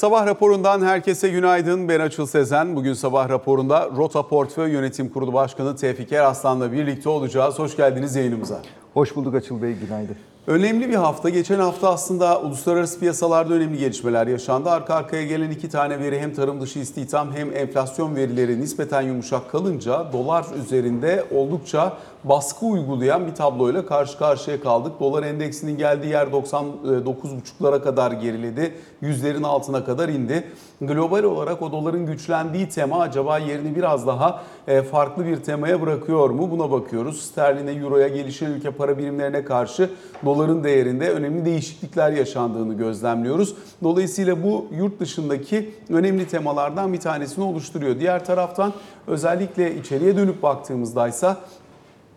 Sabah raporundan herkese günaydın. Ben Açıl Sezen. Bugün sabah raporunda Rota Portföy Yönetim Kurulu Başkanı Tevfik Eraslan'la birlikte olacağız. Hoş geldiniz yayınımıza. Hoş bulduk Açıl Bey, günaydın. Önemli bir hafta. Geçen hafta aslında uluslararası piyasalarda önemli gelişmeler yaşandı. Arka arkaya gelen iki tane veri hem tarım dışı istihdam hem enflasyon verileri nispeten yumuşak kalınca dolar üzerinde oldukça baskı uygulayan bir tabloyla karşı karşıya kaldık. Dolar endeksinin geldiği yer 99,5'lara kadar geriledi. Yüzlerin altına kadar indi. Global olarak o doların güçlendiği tema acaba yerini biraz daha e, farklı bir temaya bırakıyor mu? Buna bakıyoruz. Sterline, Euro'ya, gelişen ülke para birimlerine karşı doların değerinde önemli değişiklikler yaşandığını gözlemliyoruz. Dolayısıyla bu yurt dışındaki önemli temalardan bir tanesini oluşturuyor. Diğer taraftan özellikle içeriye dönüp baktığımızda ise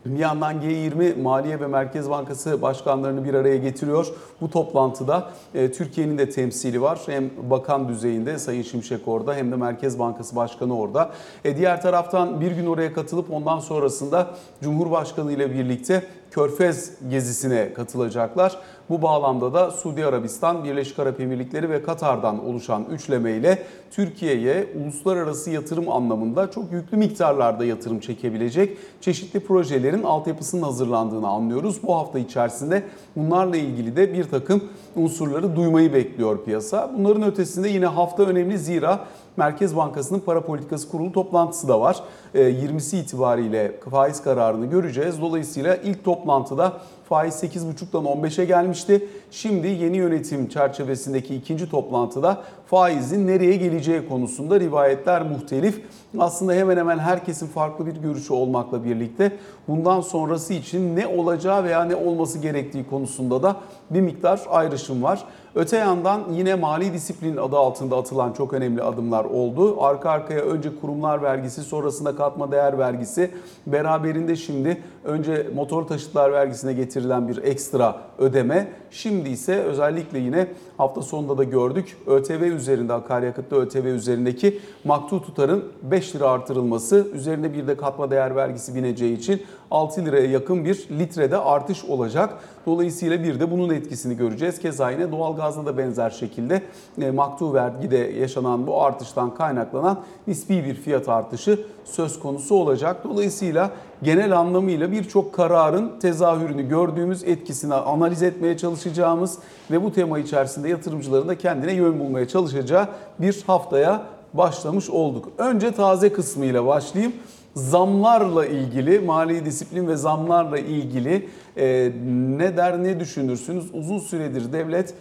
bir yandan G20 Maliye ve Merkez Bankası başkanlarını bir araya getiriyor. Bu toplantıda e, Türkiye'nin de temsili var. Hem bakan düzeyinde Sayın Şimşek orada hem de Merkez Bankası Başkanı orada. E, diğer taraftan bir gün oraya katılıp ondan sonrasında Cumhurbaşkanı ile birlikte Körfez gezisine katılacaklar. Bu bağlamda da Suudi Arabistan, Birleşik Arap Emirlikleri ve Katar'dan oluşan üçleme ile Türkiye'ye uluslararası yatırım anlamında çok yüklü miktarlarda yatırım çekebilecek çeşitli projelerin altyapısının hazırlandığını anlıyoruz. Bu hafta içerisinde bunlarla ilgili de bir takım unsurları duymayı bekliyor piyasa. Bunların ötesinde yine hafta önemli zira Merkez Bankası'nın para politikası kurulu toplantısı da var. 20'si itibariyle faiz kararını göreceğiz. Dolayısıyla ilk toplantıda faiz 8,5'dan 15'e gelmişti. Şimdi yeni yönetim çerçevesindeki ikinci toplantıda faizin nereye geleceği konusunda rivayetler muhtelif. Aslında hemen hemen herkesin farklı bir görüşü olmakla birlikte bundan sonrası için ne olacağı veya ne olması gerektiği konusunda da bir miktar ayrışım var. Öte yandan yine mali disiplin adı altında atılan çok önemli adımlar oldu. Arka arkaya önce kurumlar vergisi, sonrasında katma değer vergisi, beraberinde şimdi önce motor taşıtlar vergisine getirilen bir ekstra ödeme. Şimdi ise özellikle yine hafta sonunda da gördük. ÖTV üzerinde akaryakıtlı ÖTV üzerindeki maktu tutarın 5 lira artırılması, üzerine bir de katma değer vergisi bineceği için 6 liraya yakın bir litrede artış olacak. Dolayısıyla bir de bunun etkisini göreceğiz. Keza yine doğalgazda da benzer şekilde e, maktu vergide yaşanan bu artıştan kaynaklanan nispi bir fiyat artışı söz konusu olacak. Dolayısıyla genel anlamıyla birçok kararın tezahürünü gördüğümüz etkisini analiz etmeye çalışacağımız ve bu tema içerisinde yatırımcıların da kendine yön bulmaya çalışacağı bir haftaya başlamış olduk. Önce taze kısmıyla başlayayım zamlarla ilgili, mali disiplin ve zamlarla ilgili e, ne der ne düşünürsünüz? Uzun süredir devlet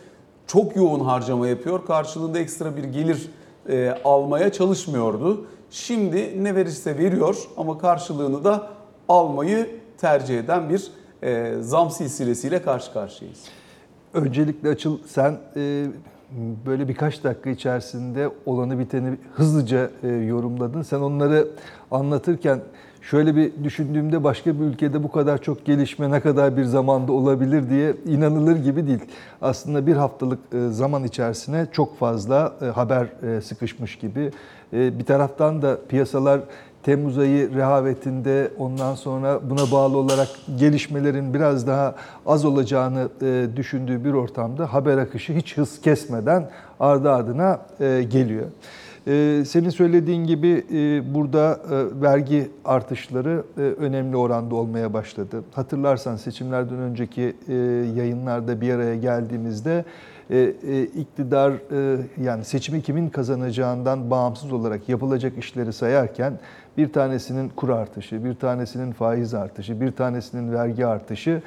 çok yoğun harcama yapıyor. Karşılığında ekstra bir gelir e, almaya çalışmıyordu. Şimdi ne verirse veriyor ama karşılığını da almayı tercih eden bir e, zam silsilesiyle karşı karşıyayız. Öncelikle Açıl sen e, böyle birkaç dakika içerisinde olanı biteni hızlıca e, yorumladın. Sen onları anlatırken şöyle bir düşündüğümde başka bir ülkede bu kadar çok gelişme ne kadar bir zamanda olabilir diye inanılır gibi değil. Aslında bir haftalık e, zaman içerisine çok fazla e, haber sıkışmış gibi. Bir taraftan da piyasalar Temmuz ayı rehavetinde ondan sonra buna bağlı olarak gelişmelerin biraz daha az olacağını e, düşündüğü bir ortamda haber akışı hiç hız kesmeden ardı ardına e, geliyor. E, senin söylediğin gibi burada vergi artışları önemli oranda olmaya başladı. Hatırlarsan seçimlerden önceki yayınlarda bir araya geldiğimizde iktidar yani seçimi kimin kazanacağından bağımsız olarak yapılacak işleri sayarken bir tanesinin kur artışı, bir tanesinin faiz artışı, bir tanesinin vergi artışı,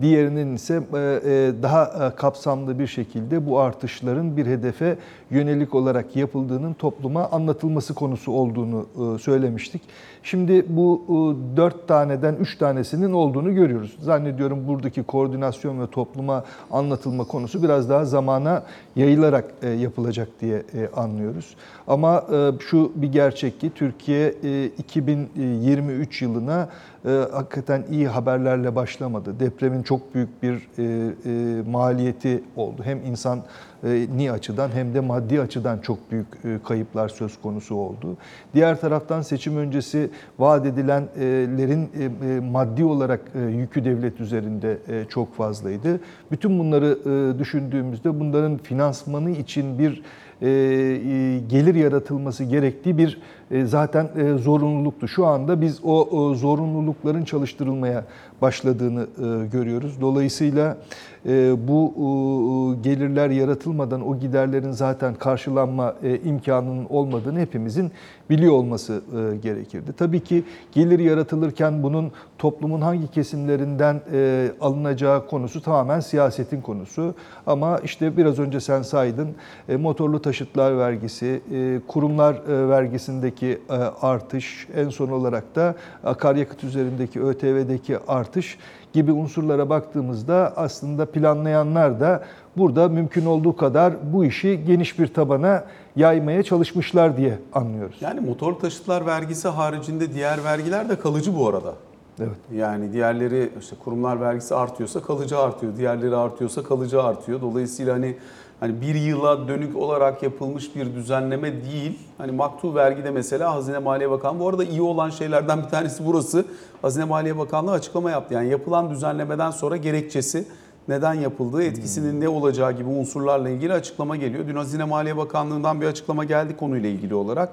diğerinin ise e, e, daha e, kapsamlı bir şekilde bu artışların bir hedefe yönelik olarak yapıldığının topluma anlatılması konusu olduğunu söylemiştik. Şimdi bu dört taneden üç tanesinin olduğunu görüyoruz. Zannediyorum buradaki koordinasyon ve topluma anlatılma konusu biraz daha zamana yayılarak yapılacak diye anlıyoruz. Ama şu bir gerçek ki Türkiye 2023 yılına e, hakikaten iyi haberlerle başlamadı. Depremin çok büyük bir e, e, maliyeti oldu. Hem insan e, ni açıdan hem de maddi açıdan çok büyük e, kayıplar söz konusu oldu. Diğer taraftan seçim öncesi vaat edilenlerin e, maddi olarak yükü devlet üzerinde çok fazlaydı. Bütün bunları düşündüğümüzde bunların finansmanı için bir e, e, gelir yaratılması gerektiği bir e, zaten e, zorunluluktu. Şu anda biz o, zorunlulukların çalıştırılmaya başladığını e, görüyoruz. Dolayısıyla e, bu e, gelirler yaratılmadan o giderlerin zaten karşılanma e, imkanının olmadığını hepimizin biliyor olması e, gerekirdi. Tabii ki gelir yaratılırken bunun toplumun hangi kesimlerinden e, alınacağı konusu tamamen siyasetin konusu. Ama işte biraz önce sen saydın e, motorlu taşıtlar vergisi, e, kurumlar e, vergisindeki e, artış, en son olarak da akaryakıt üzerindeki ÖTV'deki artış gibi unsurlara baktığımızda aslında planlayanlar da burada mümkün olduğu kadar bu işi geniş bir tabana yaymaya çalışmışlar diye anlıyoruz. Yani motor taşıtlar vergisi haricinde diğer vergiler de kalıcı bu arada. Evet. Yani diğerleri işte kurumlar vergisi artıyorsa kalıcı artıyor. Diğerleri artıyorsa kalıcı artıyor. Dolayısıyla hani hani bir yıla dönük olarak yapılmış bir düzenleme değil. Hani maktu vergide mesela Hazine Maliye Bakanlığı bu arada iyi olan şeylerden bir tanesi burası. Hazine Maliye Bakanlığı açıklama yaptı. Yani yapılan düzenlemeden sonra gerekçesi neden yapıldığı, etkisinin ne olacağı gibi unsurlarla ilgili açıklama geliyor. Dün Hazine Maliye Bakanlığı'ndan bir açıklama geldi konuyla ilgili olarak.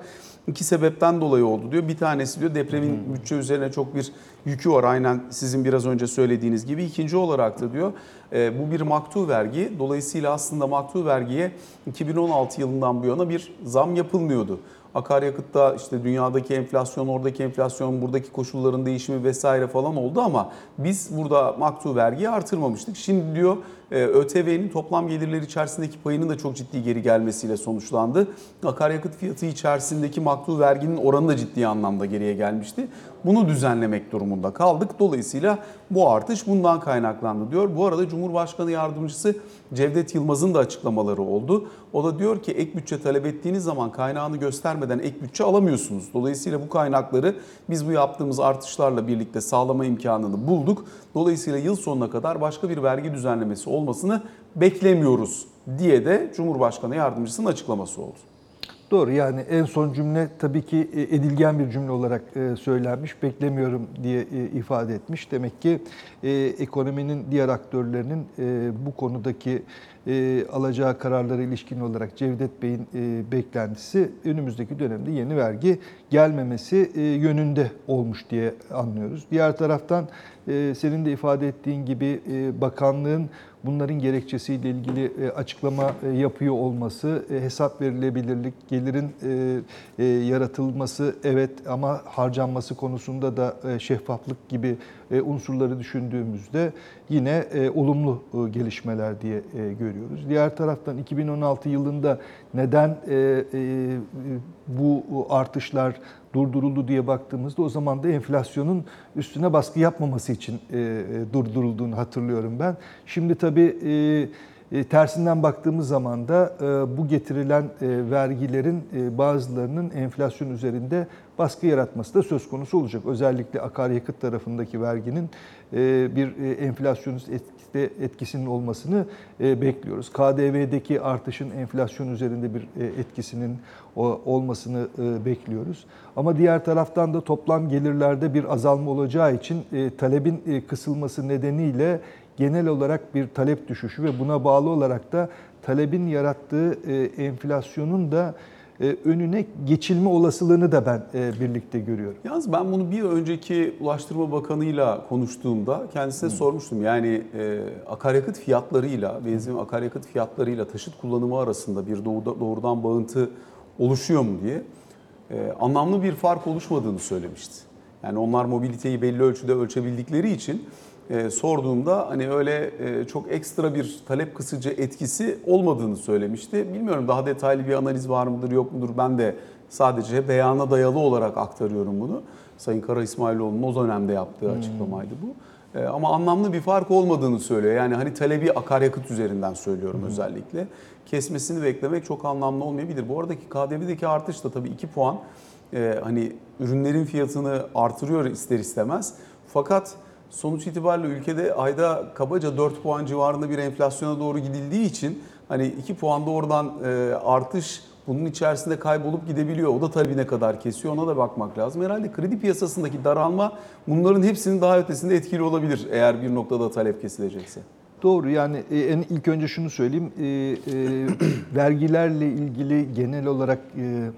İki sebepten dolayı oldu diyor. Bir tanesi diyor depremin bütçe üzerine çok bir yükü var. Aynen sizin biraz önce söylediğiniz gibi. İkinci olarak da diyor e, bu bir maktu vergi. Dolayısıyla aslında maktu vergiye 2016 yılından bu yana bir zam yapılmıyordu. Akaryakıtta işte dünyadaki enflasyon, oradaki enflasyon, buradaki koşulların değişimi vesaire falan oldu ama biz burada maktu vergiyi artırmamıştık. Şimdi diyor e, ÖTV'nin toplam gelirleri içerisindeki payının da çok ciddi geri gelmesiyle sonuçlandı. Akaryakıt fiyatı içerisindeki maktu verginin oranı da ciddi anlamda geriye gelmişti. Bunu düzenlemek durumunda kaldık. Dolayısıyla bu artış bundan kaynaklandı diyor. Bu arada Cumhurbaşkanı Yardımcısı Cevdet Yılmaz'ın da açıklamaları oldu. O da diyor ki ek bütçe talep ettiğiniz zaman kaynağını göstermeden ek bütçe alamıyorsunuz. Dolayısıyla bu kaynakları biz bu yaptığımız artışlarla birlikte sağlama imkanını bulduk. Dolayısıyla yıl sonuna kadar başka bir vergi düzenlemesi olmasını beklemiyoruz diye de Cumhurbaşkanı Yardımcısının açıklaması oldu. Doğru yani en son cümle tabii ki e, edilgen bir cümle olarak e, söylenmiş. Beklemiyorum diye e, ifade etmiş. Demek ki ekonominin diğer aktörlerinin bu konudaki alacağı kararlara ilişkin olarak Cevdet Bey'in beklentisi önümüzdeki dönemde yeni vergi gelmemesi yönünde olmuş diye anlıyoruz. Diğer taraftan senin de ifade ettiğin gibi bakanlığın bunların gerekçesiyle ilgili açıklama yapıyor olması, hesap verilebilirlik, gelirin yaratılması evet ama harcanması konusunda da şeffaflık gibi unsurları düşündüğümüzde yine olumlu gelişmeler diye görüyoruz. Diğer taraftan 2016 yılında neden bu artışlar durduruldu diye baktığımızda o zaman da enflasyonun üstüne baskı yapmaması için durdurulduğunu hatırlıyorum ben. Şimdi tabii tersinden baktığımız zaman da bu getirilen vergilerin bazılarının enflasyon üzerinde baskı yaratması da söz konusu olacak. Özellikle akaryakıt tarafındaki verginin bir enflasyonist etkisinin olmasını bekliyoruz. KDV'deki artışın enflasyon üzerinde bir etkisinin olmasını bekliyoruz. Ama diğer taraftan da toplam gelirlerde bir azalma olacağı için talebin kısılması nedeniyle genel olarak bir talep düşüşü ve buna bağlı olarak da talebin yarattığı enflasyonun da önüne geçilme olasılığını da ben birlikte görüyorum. Yalnız ben bunu bir önceki Ulaştırma Bakanı'yla konuştuğumda kendisine Hı. sormuştum. Yani e, akaryakıt fiyatlarıyla, benzin akaryakıt fiyatlarıyla taşıt kullanımı arasında bir doğrudan bağıntı oluşuyor mu diye. E, anlamlı bir fark oluşmadığını söylemişti. Yani onlar mobiliteyi belli ölçüde ölçebildikleri için e, sorduğumda hani öyle e, çok ekstra bir talep kısıcı etkisi olmadığını söylemişti. Bilmiyorum daha detaylı bir analiz var mıdır yok mudur ben de sadece beyana dayalı olarak aktarıyorum bunu. Sayın Kara İsmailoğlu'nun o dönemde yaptığı hmm. açıklamaydı bu. E, ama anlamlı bir fark olmadığını söylüyor. Yani hani talebi akaryakıt üzerinden söylüyorum hmm. özellikle. Kesmesini beklemek çok anlamlı olmayabilir. Bu aradaki KDV'deki artış da tabii 2 puan e, hani ürünlerin fiyatını artırıyor ister istemez. Fakat sonuç itibariyle ülkede ayda kabaca 4 puan civarında bir enflasyona doğru gidildiği için hani 2 puanda oradan e, artış bunun içerisinde kaybolup gidebiliyor. O da tabii ne kadar kesiyor ona da bakmak lazım. Herhalde kredi piyasasındaki daralma bunların hepsinin daha ötesinde etkili olabilir eğer bir noktada talep kesilecekse. Doğru yani e, en ilk önce şunu söyleyeyim e, e, vergilerle ilgili genel olarak e, e,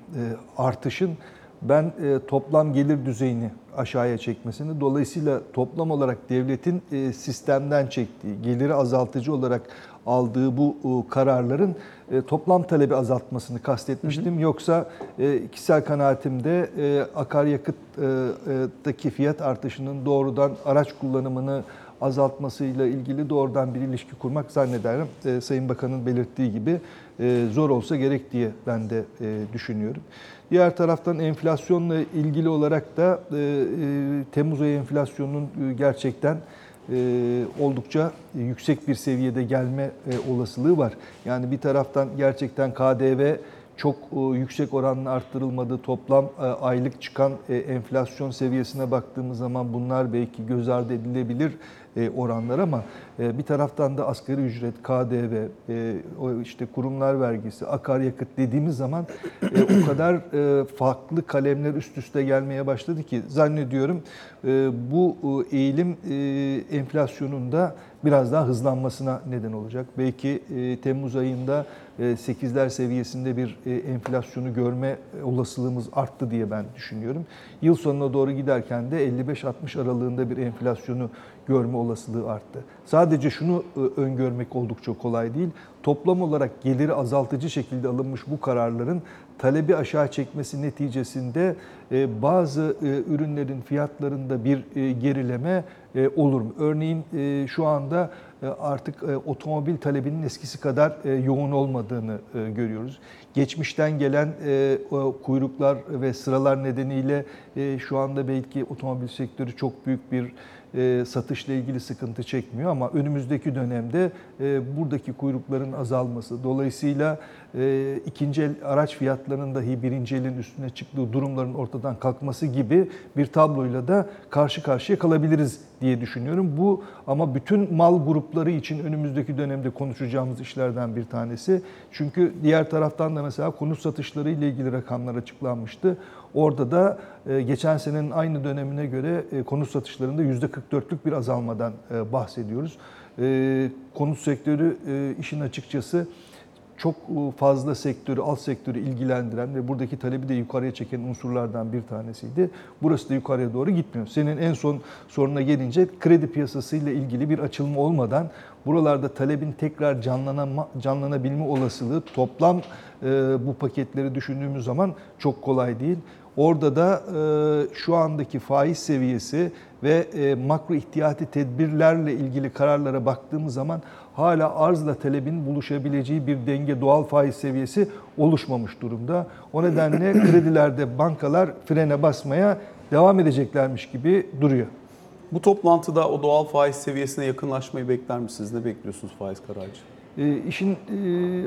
artışın ben e, toplam gelir düzeyini aşağıya çekmesini dolayısıyla toplam olarak devletin e, sistemden çektiği geliri azaltıcı olarak aldığı bu e, kararların e, toplam talebi azaltmasını kastetmiştim. Yoksa e, kişisel kanaatimde akaryakıttaki fiyat artışının doğrudan araç kullanımını azaltmasıyla ilgili doğrudan bir ilişki kurmak zannederim e, Sayın Bakan'ın belirttiği gibi e, zor olsa gerek diye ben de e, düşünüyorum. Diğer taraftan enflasyonla ilgili olarak da e, e, Temmuz ayı enflasyonunun e, gerçekten e, oldukça yüksek bir seviyede gelme e, olasılığı var. Yani bir taraftan gerçekten KDV çok e, yüksek oranla arttırılmadığı toplam e, aylık çıkan e, enflasyon seviyesine baktığımız zaman bunlar belki göz ardı edilebilir oranlar ama e, bir taraftan da asgari ücret, KDV, e, işte kurumlar vergisi, akaryakıt dediğimiz zaman e, o kadar e, farklı kalemler üst üste gelmeye başladı ki zannediyorum e, bu e, eğilim e, enflasyonunda biraz daha hızlanmasına neden olacak. Belki e, Temmuz ayında e, 8'ler seviyesinde bir e, enflasyonu görme olasılığımız arttı diye ben düşünüyorum. Yıl sonuna doğru giderken de 55-60 aralığında bir enflasyonu görme olasılığı arttı. Sadece şunu e, öngörmek oldukça kolay değil. Toplam olarak geliri azaltıcı şekilde alınmış bu kararların talebi aşağı çekmesi neticesinde e, bazı e, ürünlerin fiyatlarında bir gerileme olur mu? Örneğin şu anda artık otomobil talebinin eskisi kadar yoğun olmadığını görüyoruz. Geçmişten gelen kuyruklar ve sıralar nedeniyle şu anda belki otomobil sektörü çok büyük bir e, satışla ilgili sıkıntı çekmiyor ama önümüzdeki dönemde e, buradaki kuyrukların azalması dolayısıyla e, ikinci el araç fiyatlarının dahi birinci elin üstüne çıktığı durumların ortadan kalkması gibi bir tabloyla da karşı karşıya kalabiliriz diye düşünüyorum. Bu ama bütün mal grupları için önümüzdeki dönemde konuşacağımız işlerden bir tanesi. Çünkü diğer taraftan da mesela konut satışları ile ilgili rakamlar açıklanmıştı. Orada da e, geçen senenin aynı dönemine göre e, konut satışlarında %44'lük bir azalmadan e, bahsediyoruz. Konut sektörü işin açıkçası çok fazla sektörü, alt sektörü ilgilendiren ve buradaki talebi de yukarıya çeken unsurlardan bir tanesiydi. Burası da yukarıya doğru gitmiyor. Senin en son soruna gelince kredi piyasasıyla ilgili bir açılma olmadan buralarda talebin tekrar canlanama, canlanabilme olasılığı toplam bu paketleri düşündüğümüz zaman çok kolay değil. Orada da e, şu andaki faiz seviyesi ve makro ihtiyati tedbirlerle ilgili kararlara baktığımız zaman hala arzla talebin buluşabileceği bir denge doğal faiz seviyesi oluşmamış durumda. O nedenle kredilerde bankalar frene basmaya devam edeceklermiş gibi duruyor. Bu toplantıda o doğal faiz seviyesine yakınlaşmayı bekler misiniz? Ne bekliyorsunuz faiz kararcı? E, işin e,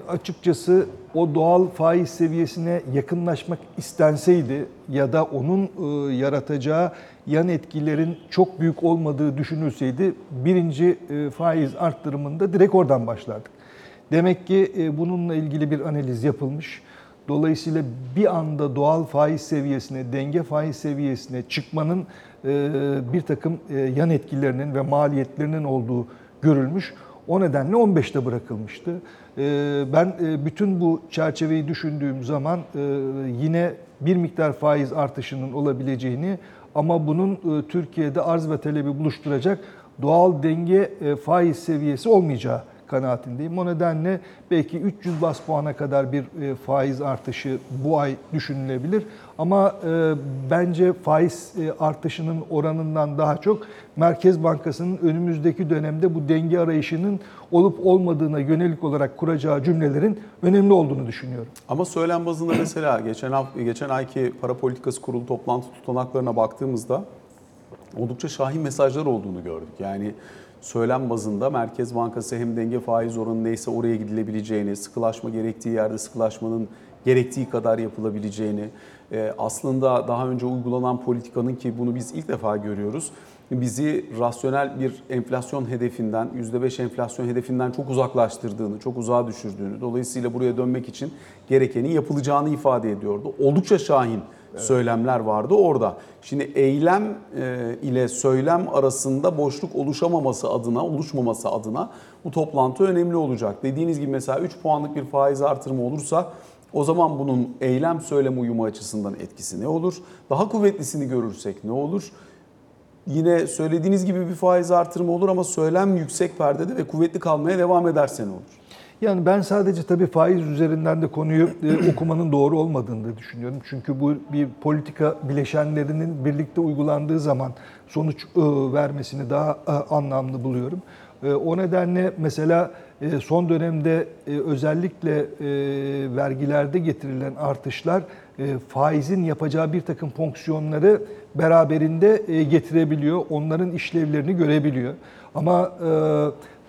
açıkçası o doğal faiz seviyesine yakınlaşmak istenseydi ya da onun e, yaratacağı yan etkilerin çok büyük olmadığı düşünülseydi birinci e, faiz arttırımında direkt oradan başlardık. Demek ki e, bununla ilgili bir analiz yapılmış. Dolayısıyla bir anda doğal faiz seviyesine, denge faiz seviyesine çıkmanın e, bir takım e, yan etkilerinin ve maliyetlerinin olduğu görülmüş. O nedenle 15'te bırakılmıştı. Ee, ben e, bütün bu çerçeveyi düşündüğüm zaman e, yine bir miktar faiz artışının olabileceğini ama bunun e, Türkiye'de arz ve talebi buluşturacak doğal denge faiz seviyesi olmayacağı kanaatindeyim. O nedenle belki 300 bas puana kadar bir e, faiz artışı bu ay düşünülebilir. Ama e, bence faiz e, artışının oranından daha çok Merkez Bankası'nın önümüzdeki dönemde bu denge arayışının olup olmadığına yönelik olarak kuracağı cümlelerin önemli olduğunu düşünüyorum. Ama söylem bazında mesela geçen geçen ayki para politikası kurulu toplantı tutanaklarına baktığımızda oldukça şahin mesajlar olduğunu gördük. Yani söylem bazında Merkez Bankası hem denge faiz oranı neyse oraya gidilebileceğini, sıkılaşma gerektiği yerde sıkılaşmanın gerektiği kadar yapılabileceğini, e, aslında daha önce uygulanan politikanın ki bunu biz ilk defa görüyoruz, bizi rasyonel bir enflasyon hedefinden, %5 enflasyon hedefinden çok uzaklaştırdığını, çok uzağa düşürdüğünü, dolayısıyla buraya dönmek için gerekenin yapılacağını ifade ediyordu. Oldukça şahin söylemler vardı orada. Şimdi eylem e, ile söylem arasında boşluk oluşamaması adına, oluşmaması adına bu toplantı önemli olacak. Dediğiniz gibi mesela 3 puanlık bir faiz artırımı olursa o zaman bunun eylem söylem uyumu açısından etkisi ne olur? Daha kuvvetlisini görürsek ne olur? Yine söylediğiniz gibi bir faiz artırımı olur ama söylem yüksek perdede ve kuvvetli kalmaya devam ederse ne olur? Yani ben sadece tabii faiz üzerinden de konuyu e, okumanın doğru olmadığını da düşünüyorum. Çünkü bu bir politika bileşenlerinin birlikte uygulandığı zaman sonuç e, vermesini daha e, anlamlı buluyorum. O nedenle mesela son dönemde özellikle vergilerde getirilen artışlar faizin yapacağı bir takım fonksiyonları beraberinde getirebiliyor. Onların işlevlerini görebiliyor. Ama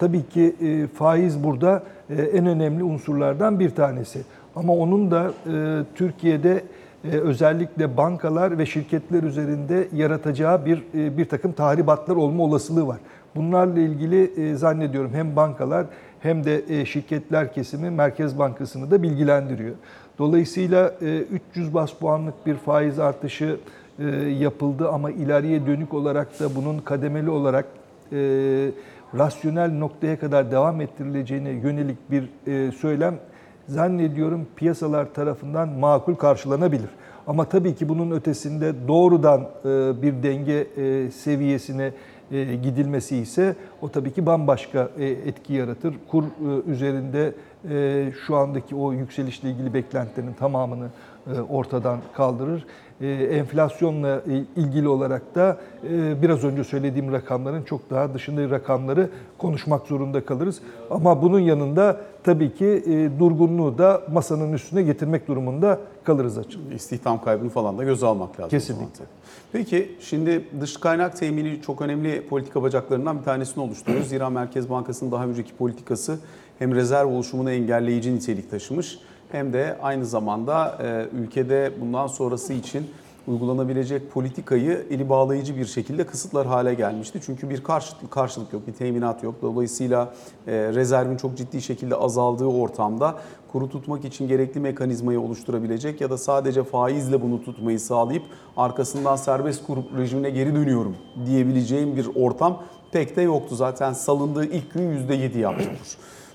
tabii ki e, faiz burada e, en önemli unsurlardan bir tanesi. Ama onun da e, Türkiye'de e, özellikle bankalar ve şirketler üzerinde yaratacağı bir e, bir takım tahribatlar olma olasılığı var. Bunlarla ilgili e, zannediyorum hem bankalar hem de e, şirketler kesimi Merkez Bankası'nı da bilgilendiriyor. Dolayısıyla e, 300 bas puanlık bir faiz artışı e, yapıldı ama ileriye dönük olarak da bunun kademeli olarak e, rasyonel noktaya kadar devam ettirileceğine yönelik bir e, söylem zannediyorum piyasalar tarafından makul karşılanabilir. Ama tabii ki bunun ötesinde doğrudan e, bir denge e, seviyesine e, gidilmesi ise o tabii ki bambaşka e, etki yaratır. Kur e, üzerinde e, şu andaki o yükselişle ilgili beklentilerin tamamını e, ortadan kaldırır. E, Enflasyonla ilgili olarak da e, biraz önce söylediğim rakamların çok daha dışında rakamları konuşmak zorunda kalırız. Ama bunun yanında tabii ki e, durgunluğu da masanın üstüne getirmek durumunda kalırız açık. İstihdam kaybını falan da göze almak lazım. Kesinlikle. Peki şimdi dış kaynak temini çok önemli politika bacaklarından bir tanesini oluşturuyor. Zira Merkez Bankası'nın daha önceki politikası hem rezerv oluşumunu engelleyici nitelik taşımış hem de aynı zamanda e, ülkede bundan sonrası için uygulanabilecek politikayı eli bağlayıcı bir şekilde kısıtlar hale gelmişti. Çünkü bir karşılık, karşılık yok, bir teminat yok. Dolayısıyla e, rezervin çok ciddi şekilde azaldığı ortamda kuru tutmak için gerekli mekanizmayı oluşturabilecek ya da sadece faizle bunu tutmayı sağlayıp arkasından serbest kur rejimine geri dönüyorum diyebileceğim bir ortam pek de yoktu. Zaten salındığı ilk gün %7 yaptı.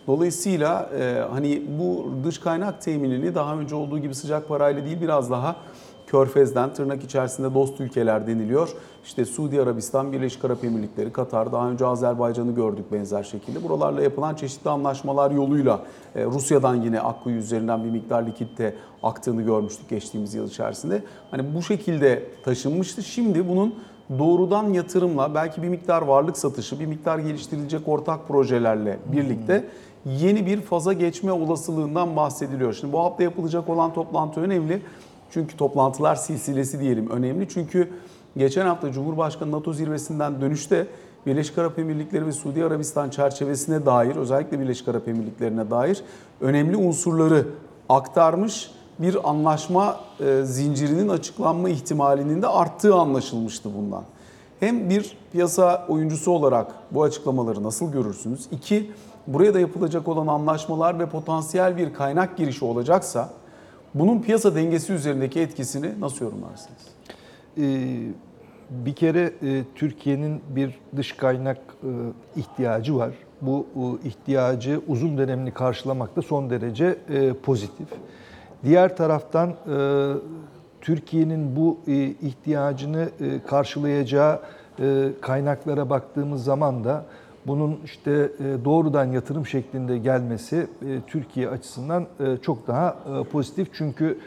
Dolayısıyla e, hani bu dış kaynak teminini daha önce olduğu gibi sıcak parayla değil biraz daha Körfez'den tırnak içerisinde dost ülkeler deniliyor. İşte Suudi Arabistan, Birleşik Arap Emirlikleri, Katar, daha önce Azerbaycan'ı gördük benzer şekilde. Buralarla yapılan çeşitli anlaşmalar yoluyla e, Rusya'dan yine Akkuyu üzerinden bir miktar likitte aktığını görmüştük geçtiğimiz yıl içerisinde. Hani bu şekilde taşınmıştı. Şimdi bunun doğrudan yatırımla belki bir miktar varlık satışı, bir miktar geliştirilecek ortak projelerle birlikte yeni bir faza geçme olasılığından bahsediliyor. Şimdi bu hafta yapılacak olan toplantı önemli. Çünkü toplantılar silsilesi diyelim önemli. Çünkü geçen hafta Cumhurbaşkanı NATO zirvesinden dönüşte Birleşik Arap Emirlikleri ve Suudi Arabistan çerçevesine dair özellikle Birleşik Arap Emirlikleri'ne dair önemli unsurları aktarmış bir anlaşma e, zincirinin açıklanma ihtimalinin de arttığı anlaşılmıştı bundan. Hem bir piyasa oyuncusu olarak bu açıklamaları nasıl görürsünüz? İki, buraya da yapılacak olan anlaşmalar ve potansiyel bir kaynak girişi olacaksa bunun piyasa dengesi üzerindeki etkisini nasıl yorumlarsınız? Ee, bir kere e, Türkiye'nin bir dış kaynak e, ihtiyacı var. Bu e, ihtiyacı uzun dönemli karşılamakta son derece e, pozitif. Diğer taraftan e, Türkiye'nin bu e, ihtiyacını e, karşılayacağı e, kaynaklara baktığımız zaman da bunun işte e, doğrudan yatırım şeklinde gelmesi e, Türkiye açısından e, çok daha pozitif. Çünkü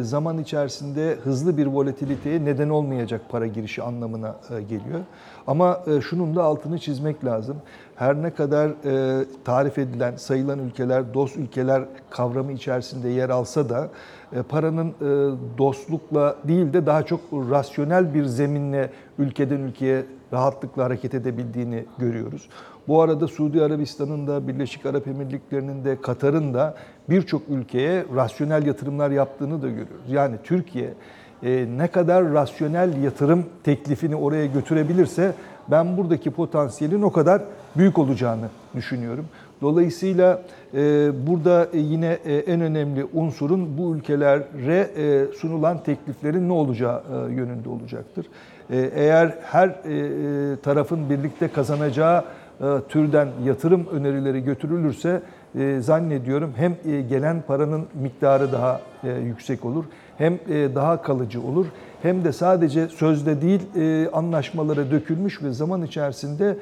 zaman içerisinde hızlı bir volatiliteye neden olmayacak para girişi anlamına geliyor. Ama şunun da altını çizmek lazım. Her ne kadar tarif edilen, sayılan ülkeler, dost ülkeler kavramı içerisinde yer alsa da paranın dostlukla değil de daha çok rasyonel bir zeminle ülkeden ülkeye rahatlıkla hareket edebildiğini görüyoruz. Bu arada Suudi Arabistan'ın da, Birleşik Arap Emirlikleri'nin de, Katar'ın da birçok ülkeye rasyonel yatırımlar yaptığını da görüyoruz. Yani Türkiye e, ne kadar rasyonel yatırım teklifini oraya götürebilirse ben buradaki potansiyelin o kadar büyük olacağını düşünüyorum. Dolayısıyla e, burada e, yine e, en önemli unsurun bu ülkelere e, sunulan tekliflerin ne olacağı e, yönünde olacaktır. E, eğer her e, e, tarafın birlikte kazanacağı e, türden yatırım önerileri götürülürse zannediyorum hem gelen paranın miktarı daha yüksek olur hem daha kalıcı olur hem de sadece sözde değil anlaşmalara dökülmüş ve zaman içerisinde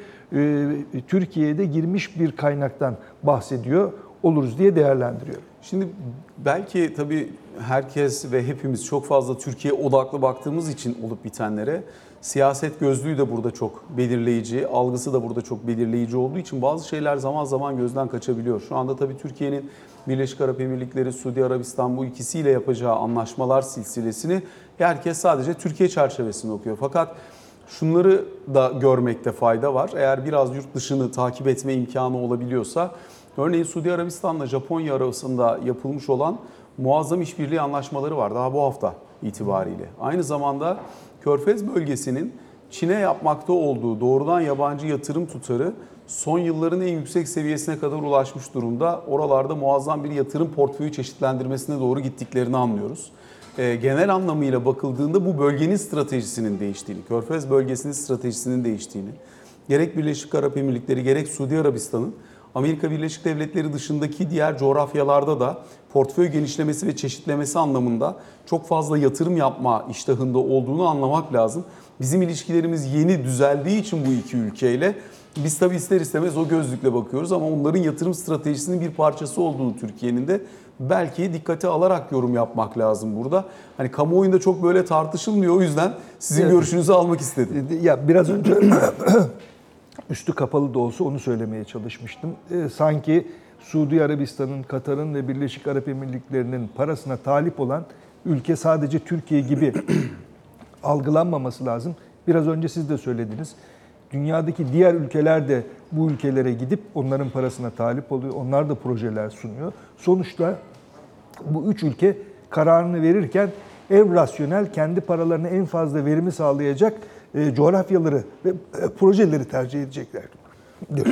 Türkiye'de girmiş bir kaynaktan bahsediyor oluruz diye değerlendiriyorum. Şimdi belki tabii herkes ve hepimiz çok fazla Türkiye odaklı baktığımız için olup bitenlere siyaset gözlüğü de burada çok belirleyici, algısı da burada çok belirleyici olduğu için bazı şeyler zaman zaman gözden kaçabiliyor. Şu anda tabii Türkiye'nin Birleşik Arap Emirlikleri, Suudi Arabistan bu ikisiyle yapacağı anlaşmalar silsilesini herkes sadece Türkiye çerçevesinde okuyor. Fakat şunları da görmekte fayda var. Eğer biraz yurt dışını takip etme imkanı olabiliyorsa Örneğin Suudi Arabistan'la Japonya arasında yapılmış olan muazzam işbirliği anlaşmaları var daha bu hafta itibariyle. Aynı zamanda Körfez bölgesinin Çin'e yapmakta olduğu doğrudan yabancı yatırım tutarı son yılların en yüksek seviyesine kadar ulaşmış durumda. Oralarda muazzam bir yatırım portföyü çeşitlendirmesine doğru gittiklerini anlıyoruz. Ee, genel anlamıyla bakıldığında bu bölgenin stratejisinin değiştiğini, Körfez bölgesinin stratejisinin değiştiğini, gerek Birleşik Arap Emirlikleri gerek Suudi Arabistan'ın Amerika Birleşik Devletleri dışındaki diğer coğrafyalarda da portföy genişlemesi ve çeşitlemesi anlamında çok fazla yatırım yapma iştahında olduğunu anlamak lazım. Bizim ilişkilerimiz yeni düzeldiği için bu iki ülkeyle biz tabi ister istemez o gözlükle bakıyoruz ama onların yatırım stratejisinin bir parçası olduğunu Türkiye'nin de belki dikkate alarak yorum yapmak lazım burada. Hani kamuoyunda çok böyle tartışılmıyor o yüzden sizin Evet. görüşünüzü almak istedim. Ya biraz önce üstü kapalı da olsa onu söylemeye çalışmıştım. Ee, sanki Suudi Arabistan'ın, Katar'ın ve Birleşik Arap Emirlikleri'nin parasına talip olan ülke sadece Türkiye gibi algılanmaması lazım. Biraz önce siz de söylediniz. Dünyadaki diğer ülkeler de bu ülkelere gidip onların parasına talip oluyor. Onlar da projeler sunuyor. Sonuçta bu üç ülke kararını verirken en rasyonel, kendi paralarına en fazla verimi sağlayacak e, coğrafyaları ve e, projeleri tercih edecekler.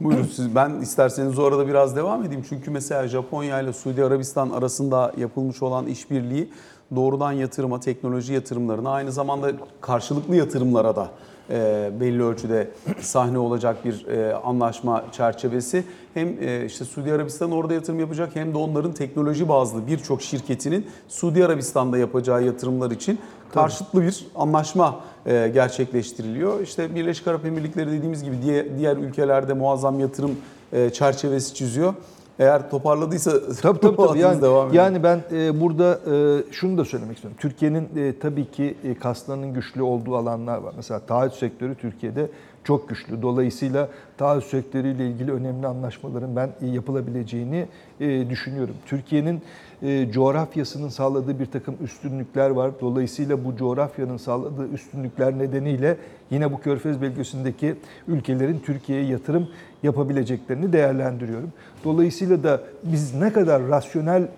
Buyurun siz. Ben isterseniz o arada biraz devam edeyim. Çünkü mesela Japonya ile Suudi Arabistan arasında yapılmış olan işbirliği doğrudan yatırıma, teknoloji yatırımlarına aynı zamanda karşılıklı yatırımlara da e, belli ölçüde sahne olacak bir e, anlaşma çerçevesi. Hem e, işte Suudi Arabistan orada yatırım yapacak hem de onların teknoloji bazlı birçok şirketinin Suudi Arabistan'da yapacağı yatırımlar için karşılıklı bir anlaşma e, gerçekleştiriliyor. İşte Birleşik Arap Emirlikleri dediğimiz gibi diğer, ülkelerde muazzam yatırım e, çerçevesi çiziyor. Eğer toparladıysa Tabii tabii tabii. Yani, devam edelim. yani ben e, burada e, şunu da söylemek istiyorum. Türkiye'nin e, tabii ki e, kaslarının güçlü olduğu alanlar var. Mesela taahhüt sektörü Türkiye'de çok güçlü. Dolayısıyla taahhüt sektörüyle ilgili önemli anlaşmaların ben e, yapılabileceğini e, düşünüyorum. Türkiye'nin e, coğrafyasının sağladığı bir takım üstünlükler var. Dolayısıyla bu coğrafyanın sağladığı üstünlükler nedeniyle yine bu Körfez bölgesindeki ülkelerin Türkiye'ye yatırım yapabileceklerini değerlendiriyorum. Dolayısıyla da biz ne kadar rasyonel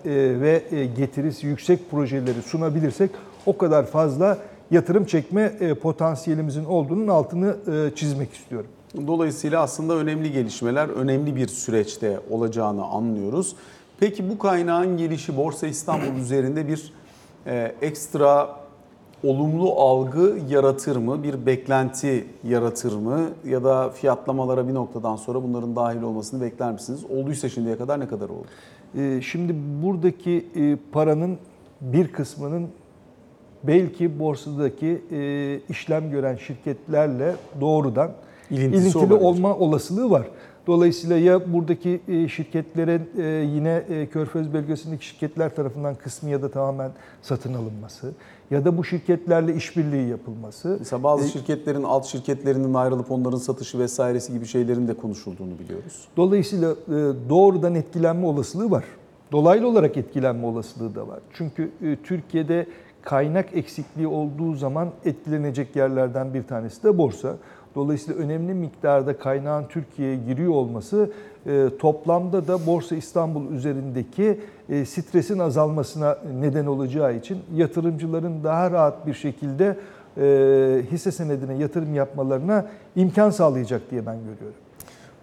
ve getirisi yüksek projeleri sunabilirsek o kadar fazla yatırım çekme e, potansiyelimizin olduğunun altını e, çizmek istiyorum. Dolayısıyla aslında önemli gelişmeler önemli bir süreçte olacağını anlıyoruz. Peki bu kaynağın gelişi Borsa İstanbul üzerinde bir e, ekstra olumlu algı yaratır mı? Bir beklenti yaratır mı? Ya da fiyatlamalara bir noktadan sonra bunların dahil olmasını bekler misiniz? Olduysa şimdiye kadar ne kadar oldu? Şimdi buradaki paranın bir kısmının belki borsadaki e, işlem gören şirketlerle doğrudan İlintisi ilintili olabilir. olma olasılığı var. Dolayısıyla ya buradaki e, şirketlerin e, yine e, Körfez bölgesindeki şirketler tarafından kısmi ya da tamamen satın alınması ya da bu şirketlerle işbirliği yapılması. Mesela bazı E, şirketlerin alt şirketlerinden ayrılıp onların satışı vesairesi gibi şeylerin de konuşulduğunu biliyoruz. Dolayısıyla e, doğrudan etkilenme olasılığı var. Dolaylı olarak etkilenme olasılığı da var. Çünkü e, Türkiye'de kaynak eksikliği olduğu zaman etkilenecek yerlerden bir tanesi de borsa. Dolayısıyla önemli miktarda kaynağın Türkiye'ye giriyor olması e, toplamda da Borsa İstanbul üzerindeki e, stresin azalmasına neden olacağı için yatırımcıların daha rahat bir şekilde e, hisse senedine yatırım yapmalarına imkan sağlayacak diye ben görüyorum.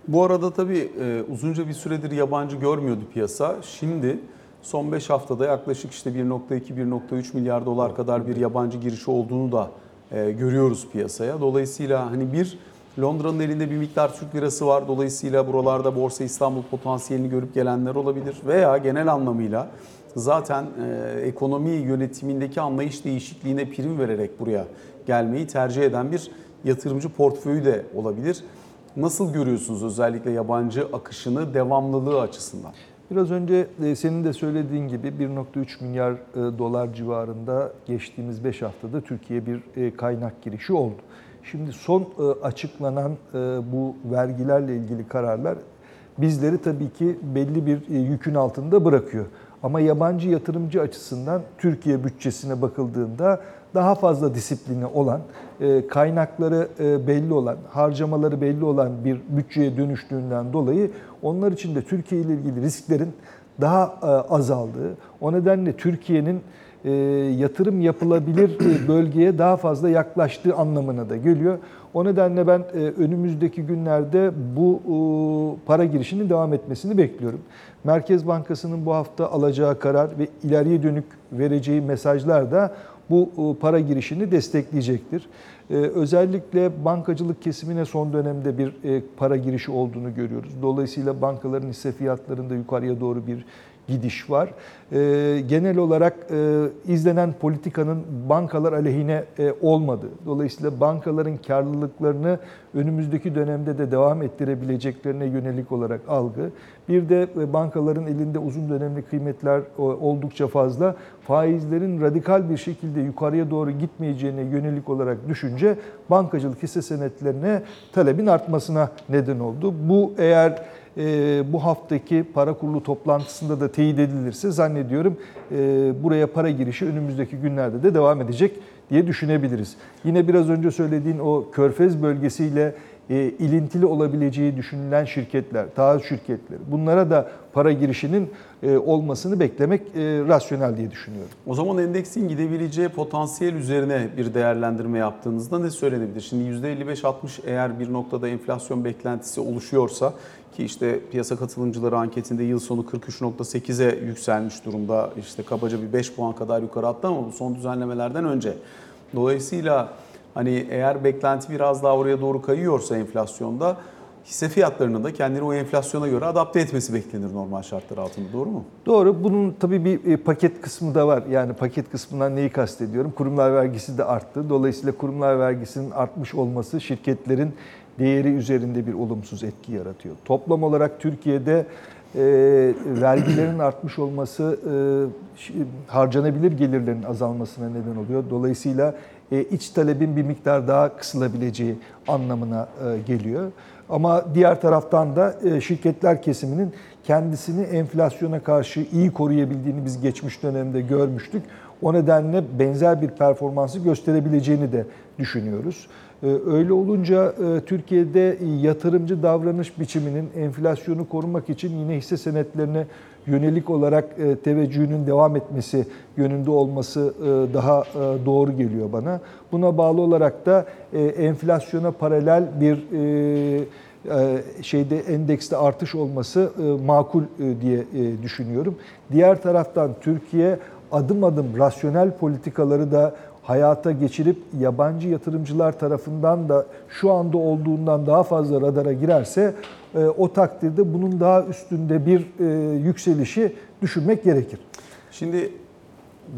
Bu arada tabii uzunca bir süredir yabancı görmüyordu piyasa. Şimdi son 5 haftada yaklaşık işte 1.2-1.3 milyar dolar kadar bir yabancı girişi olduğunu da e, görüyoruz piyasaya. Dolayısıyla hani bir Londra'nın elinde bir miktar Türk lirası var. Dolayısıyla buralarda Borsa İstanbul potansiyelini görüp gelenler olabilir. Veya genel anlamıyla zaten e, ekonomi yönetimindeki anlayış değişikliğine prim vererek buraya gelmeyi tercih eden bir yatırımcı portföyü de olabilir. Nasıl görüyorsunuz özellikle yabancı akışını devamlılığı açısından? Biraz önce e, senin de söylediğin gibi 1.3 milyar e, dolar civarında geçtiğimiz 5 haftada Türkiye bir e, kaynak girişi oldu. Şimdi son açıklanan bu vergilerle ilgili kararlar bizleri tabii ki belli bir yükün altında bırakıyor. Ama yabancı yatırımcı açısından Türkiye bütçesine bakıldığında daha fazla disiplini olan, kaynakları belli olan, harcamaları belli olan bir bütçeye dönüştüğünden dolayı onlar için de Türkiye ile ilgili risklerin daha azaldığı, o nedenle Türkiye'nin yatırım yapılabilir bölgeye daha fazla yaklaştığı anlamına da geliyor. O nedenle ben önümüzdeki günlerde bu para girişinin devam etmesini bekliyorum. Merkez Bankası'nın bu hafta alacağı karar ve ileriye dönük vereceği mesajlar da bu para girişini destekleyecektir. Özellikle bankacılık kesimine son dönemde bir para girişi olduğunu görüyoruz. Dolayısıyla bankaların hisse fiyatlarında yukarıya doğru bir gidiş var. Genel olarak izlenen politikanın bankalar aleyhine olmadığı, dolayısıyla bankaların karlılıklarını önümüzdeki dönemde de devam ettirebileceklerine yönelik olarak algı. Bir de bankaların elinde uzun dönemli kıymetler oldukça fazla. Faizlerin radikal bir şekilde yukarıya doğru gitmeyeceğine yönelik olarak düşünce bankacılık hisse senetlerine talebin artmasına neden oldu. Bu eğer bu haftaki para kurulu toplantısında da teyit edilirse zannediyorum buraya para girişi önümüzdeki günlerde de devam edecek diye düşünebiliriz. Yine biraz önce söylediğin o körfez bölgesiyle ilintili olabileceği düşünülen şirketler, taahhüt şirketleri bunlara da para girişinin olmasını beklemek rasyonel diye düşünüyorum. O zaman endeksin gidebileceği potansiyel üzerine bir değerlendirme yaptığınızda ne söylenebilir? Şimdi %55-60 eğer bir noktada enflasyon beklentisi oluşuyorsa ki işte piyasa katılımcıları anketinde yıl sonu 43.8'e yükselmiş durumda. İşte kabaca bir 5 puan kadar yukarı attı ama bu son düzenlemelerden önce. Dolayısıyla hani eğer beklenti biraz daha oraya doğru kayıyorsa enflasyonda hisse fiyatlarının da kendini o enflasyona göre adapte etmesi beklenir normal şartlar altında. Doğru mu? Doğru. Bunun tabii bir paket kısmı da var. Yani paket kısmından neyi kastediyorum? Kurumlar vergisi de arttı. Dolayısıyla kurumlar vergisinin artmış olması şirketlerin değeri üzerinde bir olumsuz etki yaratıyor. Toplam olarak Türkiye'de e, vergilerin artmış olması e, harcanabilir gelirlerin azalmasına neden oluyor. Dolayısıyla e, iç talebin bir miktar daha kısılabileceği anlamına e, geliyor. Ama diğer taraftan da e, şirketler kesiminin kendisini enflasyona karşı iyi koruyabildiğini biz geçmiş dönemde görmüştük. O nedenle benzer bir performansı gösterebileceğini de düşünüyoruz. Öyle olunca Türkiye'de yatırımcı davranış biçiminin enflasyonu korumak için yine hisse senetlerine yönelik olarak teveccühünün devam etmesi yönünde olması daha doğru geliyor bana. Buna bağlı olarak da enflasyona paralel bir şeyde endekste artış olması makul diye düşünüyorum. Diğer taraftan Türkiye adım adım rasyonel politikaları da hayata geçirip yabancı yatırımcılar tarafından da şu anda olduğundan daha fazla radara girerse o takdirde bunun daha üstünde bir yükselişi düşünmek gerekir. Şimdi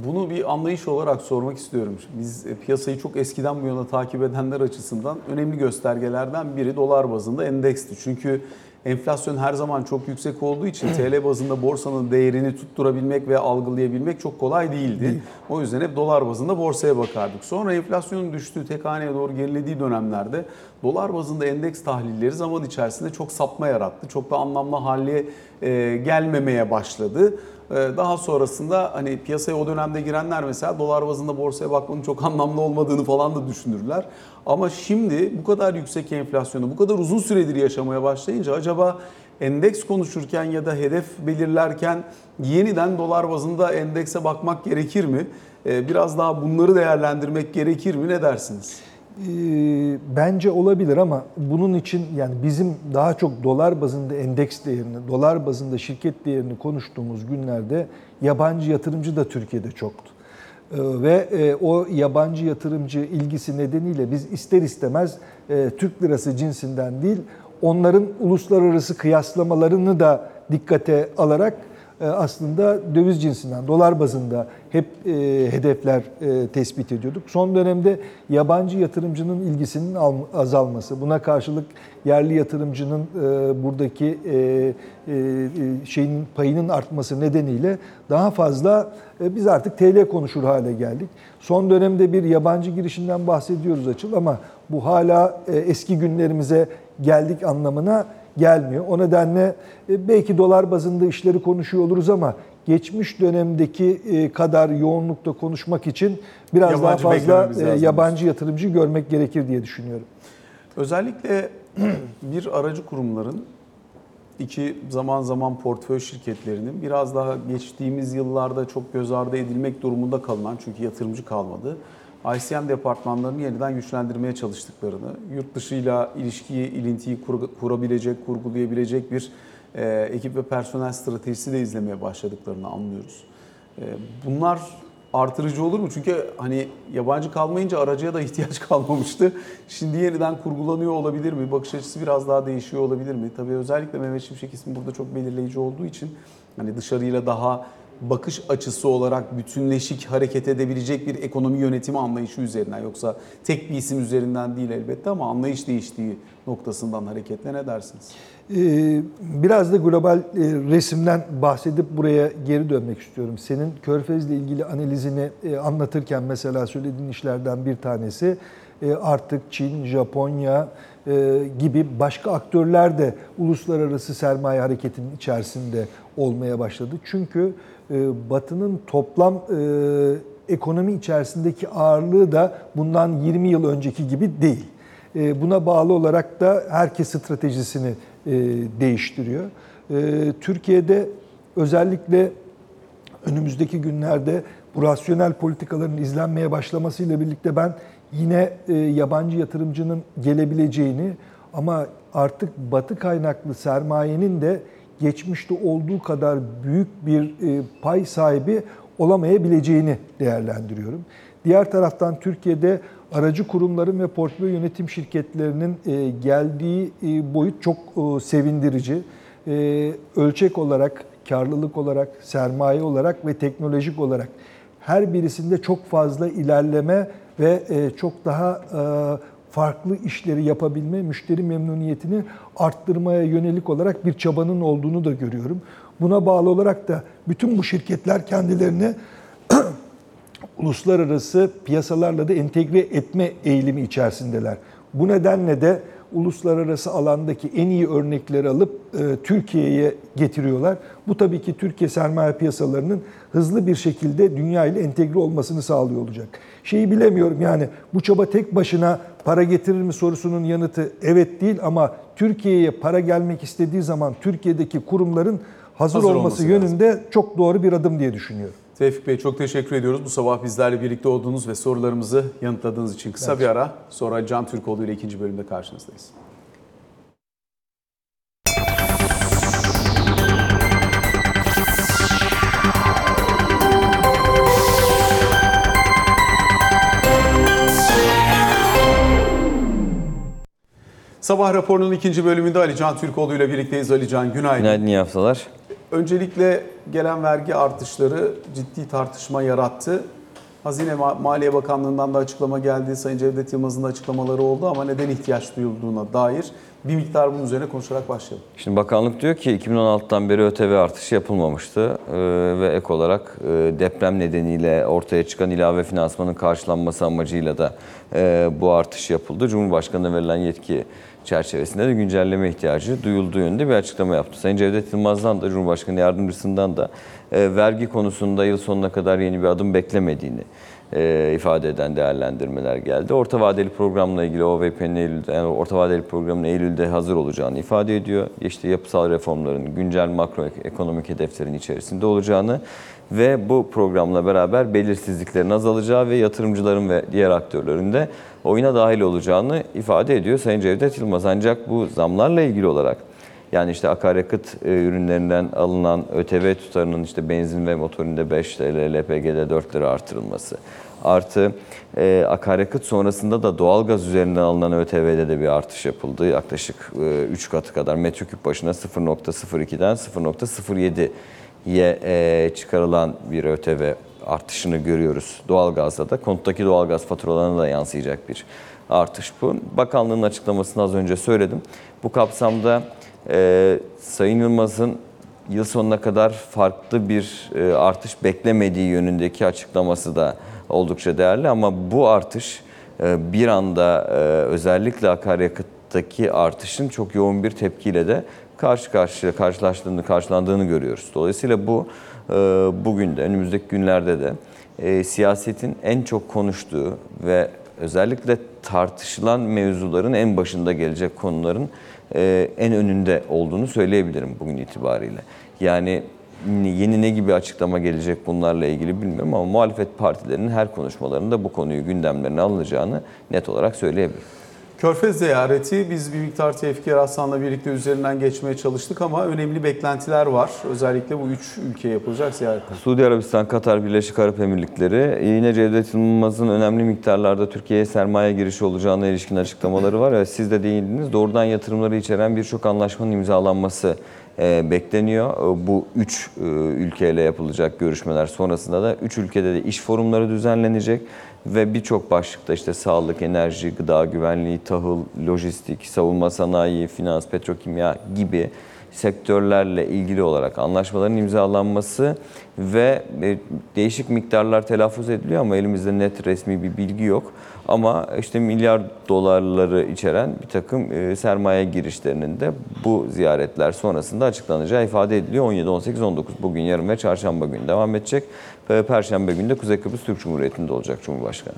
bunu bir anlayış olarak sormak istiyorum. Biz piyasayı çok eskiden bu yana takip edenler açısından önemli göstergelerden biri dolar bazında endeksti. Çünkü enflasyon her zaman çok yüksek olduğu için TL bazında borsanın değerini tutturabilmek ve algılayabilmek çok kolay değildi. Değil. O yüzden hep dolar bazında borsaya bakardık. Sonra enflasyonun düştüğü, tek haneye doğru gerilediği dönemlerde dolar bazında endeks tahlilleri zaman içerisinde çok sapma yarattı. Çok da anlamlı hale gelmemeye başladı. Daha sonrasında hani piyasaya o dönemde girenler mesela dolar bazında borsaya bakmanın çok anlamlı olmadığını falan da düşünürler. Ama şimdi bu kadar yüksek enflasyonu bu kadar uzun süredir yaşamaya başlayınca acaba endeks konuşurken ya da hedef belirlerken yeniden dolar bazında endekse bakmak gerekir mi? Ee, Biraz daha bunları değerlendirmek gerekir mi? Ne dersiniz? Ee, bence olabilir ama bunun için yani bizim daha çok dolar bazında endeks değerini, dolar bazında şirket değerini konuştuğumuz günlerde yabancı yatırımcı da Türkiye'de çoktu. Ee, Ve e, o yabancı yatırımcı ilgisi nedeniyle biz ister istemez e, Türk lirası cinsinden değil, onların uluslararası kıyaslamalarını da dikkate alarak aslında döviz cinsinden, dolar bazında hep e, hedefler e, tespit ediyorduk. Son dönemde yabancı yatırımcının ilgisinin al- azalması, buna karşılık yerli yatırımcının e, buradaki e, e, e, şeyin payının artması nedeniyle daha fazla e, biz artık TL konuşur hale geldik. Son dönemde bir yabancı girişinden bahsediyoruz açıl ama bu hala e, eski günlerimize geldik anlamına gelmiyor. O nedenle e, belki dolar bazında işleri konuşuyor oluruz ama geçmiş dönemdeki e, kadar yoğunlukta konuşmak için biraz Yabancı daha fazla e, yabancı yatırımcı görmek gerekir diye düşünüyorum. Özellikle bir aracı kurumların iki zaman zaman portföy şirketlerinin biraz daha geçtiğimiz yıllarda çok göz ardı edilmek durumunda kalınan çünkü yatırımcı kalmadı. ICM departmanlarını yeniden güçlendirmeye çalıştıklarını, yurt dışıyla ilişkiyi, ilintiyi kur- kurabilecek, kurgulayabilecek bir e, ekip ve personel stratejisi de izlemeye başladıklarını anlıyoruz. E, bunlar artırıcı olur mu? Çünkü hani yabancı kalmayınca aracıya da ihtiyaç kalmamıştı. Şimdi yeniden kurgulanıyor olabilir mi? Bakış açısı biraz daha değişiyor olabilir mi? Tabii özellikle Mehmet Şimşek ismi burada çok belirleyici olduğu için hani dışarıyla daha bakış açısı olarak bütünleşik hareket edebilecek bir ekonomi yönetimi anlayışı üzerinden yoksa tek bir isim üzerinden değil elbette ama anlayış değiştiği noktasından hareketle ne dersiniz? Ee, Biraz da global e, resimden bahsedip buraya geri dönmek istiyorum. Senin Körfez'le ilgili analizini e, anlatırken mesela söylediğin işlerden bir tanesi e, artık Çin, Japonya gibi başka aktörler de uluslararası sermaye hareketinin içerisinde olmaya başladı. Çünkü Batı'nın toplam e, ekonomi içerisindeki ağırlığı da bundan 20 yıl önceki gibi değil. E, Buna bağlı olarak da herkes stratejisini e, değiştiriyor. E, Türkiye'de özellikle önümüzdeki günlerde bu rasyonel politikaların izlenmeye başlamasıyla birlikte ben yine e, yabancı yatırımcının gelebileceğini ama artık batı kaynaklı sermayenin de geçmişte olduğu kadar büyük bir e, pay sahibi olamayabileceğini değerlendiriyorum. Diğer taraftan Türkiye'de aracı kurumların ve portföy yönetim şirketlerinin e, geldiği e, boyut çok sevindirici. Ölçek olarak, karlılık olarak, sermaye olarak ve teknolojik olarak her birisinde çok fazla ilerleme ve çok daha farklı işleri yapabilme, müşteri memnuniyetini arttırmaya yönelik olarak bir çabanın olduğunu da görüyorum. Buna bağlı olarak da bütün bu şirketler kendilerini uluslararası piyasalarla da entegre etme eğilimi içerisindeler. Bu nedenle de uluslararası alandaki en iyi örnekleri alıp e, Türkiye'ye getiriyorlar. Bu tabii ki Türkiye sermaye piyasalarının hızlı bir şekilde dünya ile entegre olmasını sağlıyor olacak. Şeyi bilemiyorum yani bu çaba tek başına para getirir mi sorusunun yanıtı evet değil ama Türkiye'ye para gelmek istediği zaman Türkiye'deki kurumların hazır, Hazır olması, olması lazım. yönünde çok doğru bir adım diye düşünüyorum. Tevfik Bey çok teşekkür ediyoruz. Bu sabah bizlerle birlikte olduğunuz ve sorularımızı yanıtladığınız için kısa bir ara. Sonra Can Türkoğlu ile ikinci bölümde karşınızdayız. Sabah raporunun ikinci bölümünde Ali Can Türkoğlu ile birlikteyiz. Ali Can günaydın. Günaydın, iyi haftalar. Öncelikle gelen vergi artışları ciddi tartışma yarattı. Hazine Ma- Maliye Bakanlığı'ndan da açıklama geldi. Sayın Cevdet Yılmaz'ın da açıklamaları oldu ama neden ihtiyaç duyulduğuna dair bir miktar bunun üzerine konuşarak başlayalım. Şimdi bakanlık diyor ki 2016'dan beri ÖTV artışı yapılmamıştı Ee, ve ek olarak e, deprem nedeniyle ortaya çıkan ilave finansmanın karşılanması amacıyla da e, bu artış yapıldı. Cumhurbaşkanı'na verilen yetki çerçevesinde de güncelleme ihtiyacı duyulduğu yönünde bir açıklama yaptı. Sayın Cevdet Yılmaz'dan da Cumhurbaşkanı Yardımcısından da e, vergi konusunda yıl sonuna kadar yeni bir adım beklemediğini e, ifade eden değerlendirmeler geldi. Orta vadeli programla ilgili OVP'nin Eylül'de, yani orta vadeli programın Eylül'de hazır olacağını ifade ediyor. İşte yapısal reformların güncel makroekonomik hedeflerin içerisinde olacağını ve bu programla beraber belirsizliklerin azalacağı ve yatırımcıların ve diğer aktörlerin de oyuna dahil olacağını ifade ediyor Sayın Cevdet Yılmaz. Ancak bu zamlarla ilgili olarak yani işte akaryakıt e, ürünlerinden alınan ÖTV tutarının işte benzin ve motorinde 5 TL, LPG'de 4 lira artırılması. Artı e, akaryakıt sonrasında da doğalgaz üzerinden alınan ÖTV'de de bir artış yapıldı. Yaklaşık 3 katı kadar metreküp başına 0.02'den 0.07'ye e, çıkarılan bir ÖTV artışını görüyoruz. Doğalgazda da konuttaki doğalgaz faturalarına da yansıyacak bir artış bu. Bakanlığın açıklamasını az önce söyledim. Bu kapsamda e, Sayın Yılmaz'ın yıl sonuna kadar farklı bir e, artış beklemediği yönündeki açıklaması da oldukça değerli ama bu artış e, bir anda e, özellikle akaryakıttaki artışın çok yoğun bir tepkiyle de karşı karşıya karşılaştığını karşılandığını görüyoruz. Dolayısıyla bu bugün de önümüzdeki günlerde de e, siyasetin en çok konuştuğu ve özellikle tartışılan mevzuların en başında gelecek konuların e, en önünde olduğunu söyleyebilirim bugün itibariyle. Yani yeni ne gibi açıklama gelecek bunlarla ilgili bilmiyorum ama muhalefet partilerinin her konuşmalarında bu konuyu gündemlerine alınacağını net olarak söyleyebilirim. Körfez ziyareti biz bir miktar Tevfik Aslan'la birlikte üzerinden geçmeye çalıştık ama önemli beklentiler var. Özellikle bu üç ülkeye yapılacak ziyaretten. Suudi Arabistan, Katar, Birleşik Arap Emirlikleri yine Cevdet Yılmaz'ın önemli miktarlarda Türkiye'ye sermaye girişi olacağına ilişkin açıklamaları var. Siz de değindiniz. Doğrudan yatırımları içeren birçok anlaşmanın imzalanması bekleniyor. E, Bu üç e, ülkeyle yapılacak görüşmeler sonrasında da üç ülkede de iş forumları düzenlenecek ve birçok başlıkta işte sağlık, enerji, gıda güvenliği, tahıl, lojistik, savunma sanayi, finans, petrokimya gibi sektörlerle ilgili olarak anlaşmaların imzalanması ve e, değişik miktarlar telaffuz ediliyor ama elimizde net resmi bir bilgi yok. Ama işte milyar dolarları içeren bir takım e, sermaye girişlerinin de bu ziyaretler sonrasında açıklanacağı ifade ediliyor. 17, 18, 19 bugün, yarın ve çarşamba günü devam edecek. Perşembe günü de Kuzey Kıbrıs Türk Cumhuriyeti'nde olacak Cumhurbaşkanı.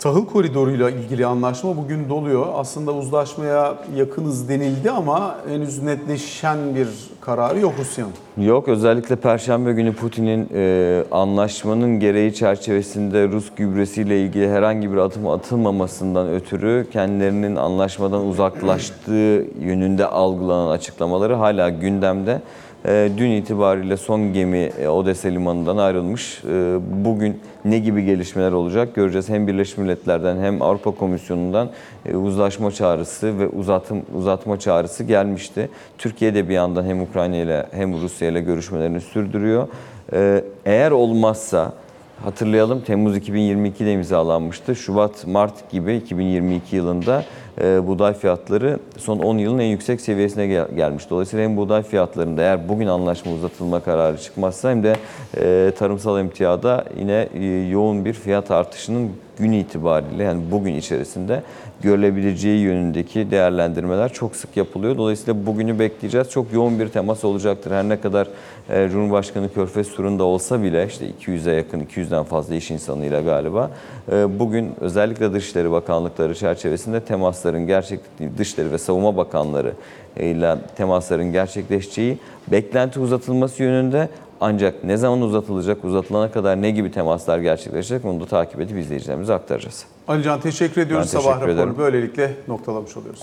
Tahıl koridoruyla ilgili anlaşma bugün doluyor. Aslında uzlaşmaya yakınız denildi ama henüz netleşen bir kararı yok Rusya'nın. Yok özellikle Perşembe günü Putin'in e, anlaşmanın gereği çerçevesinde Rus gübresiyle ilgili herhangi bir adım atılmamasından ötürü kendilerinin anlaşmadan uzaklaştığı yönünde algılanan açıklamaları hala gündemde. E, dün itibariyle son gemi e, Odessa limanından ayrılmış. E, bugün ne gibi gelişmeler olacak göreceğiz. Hem Birleşmiş Milletler'den hem Avrupa Komisyonu'ndan e, uzlaşma çağrısı ve uzatım uzatma çağrısı gelmişti. Türkiye de bir yandan hem Ukrayna ile hem Rusya ile görüşmelerini sürdürüyor. E, eğer olmazsa Hatırlayalım Temmuz 2022'de imzalanmıştı. Şubat, Mart gibi 2022 yılında e, buğday fiyatları son 10 yılın en yüksek seviyesine gel- gelmiş. Dolayısıyla hem buğday fiyatlarında eğer bugün anlaşma uzatılma kararı çıkmazsa hem de e, tarımsal emtiyada yine e, yoğun bir fiyat artışının gün itibariyle yani bugün içerisinde görülebileceği yönündeki değerlendirmeler çok sık yapılıyor. Dolayısıyla bugünü bekleyeceğiz. Çok yoğun bir temas olacaktır. Her ne kadar e, Cumhurbaşkanı Körfez turunda olsa bile işte 200'e yakın, 200'den fazla iş insanıyla galiba e, bugün özellikle Dışişleri Bakanlıkları çerçevesinde temasların gerçek Dışişleri ve Savunma Bakanları ile temasların gerçekleşeceği beklenti uzatılması yönünde ancak ne zaman uzatılacak, uzatılana kadar ne gibi temaslar gerçekleşecek onu da takip edip izleyicilerimize aktaracağız. Alican teşekkür ediyoruz. Ben teşekkür Sabah ederim. böylelikle noktalamış oluyoruz.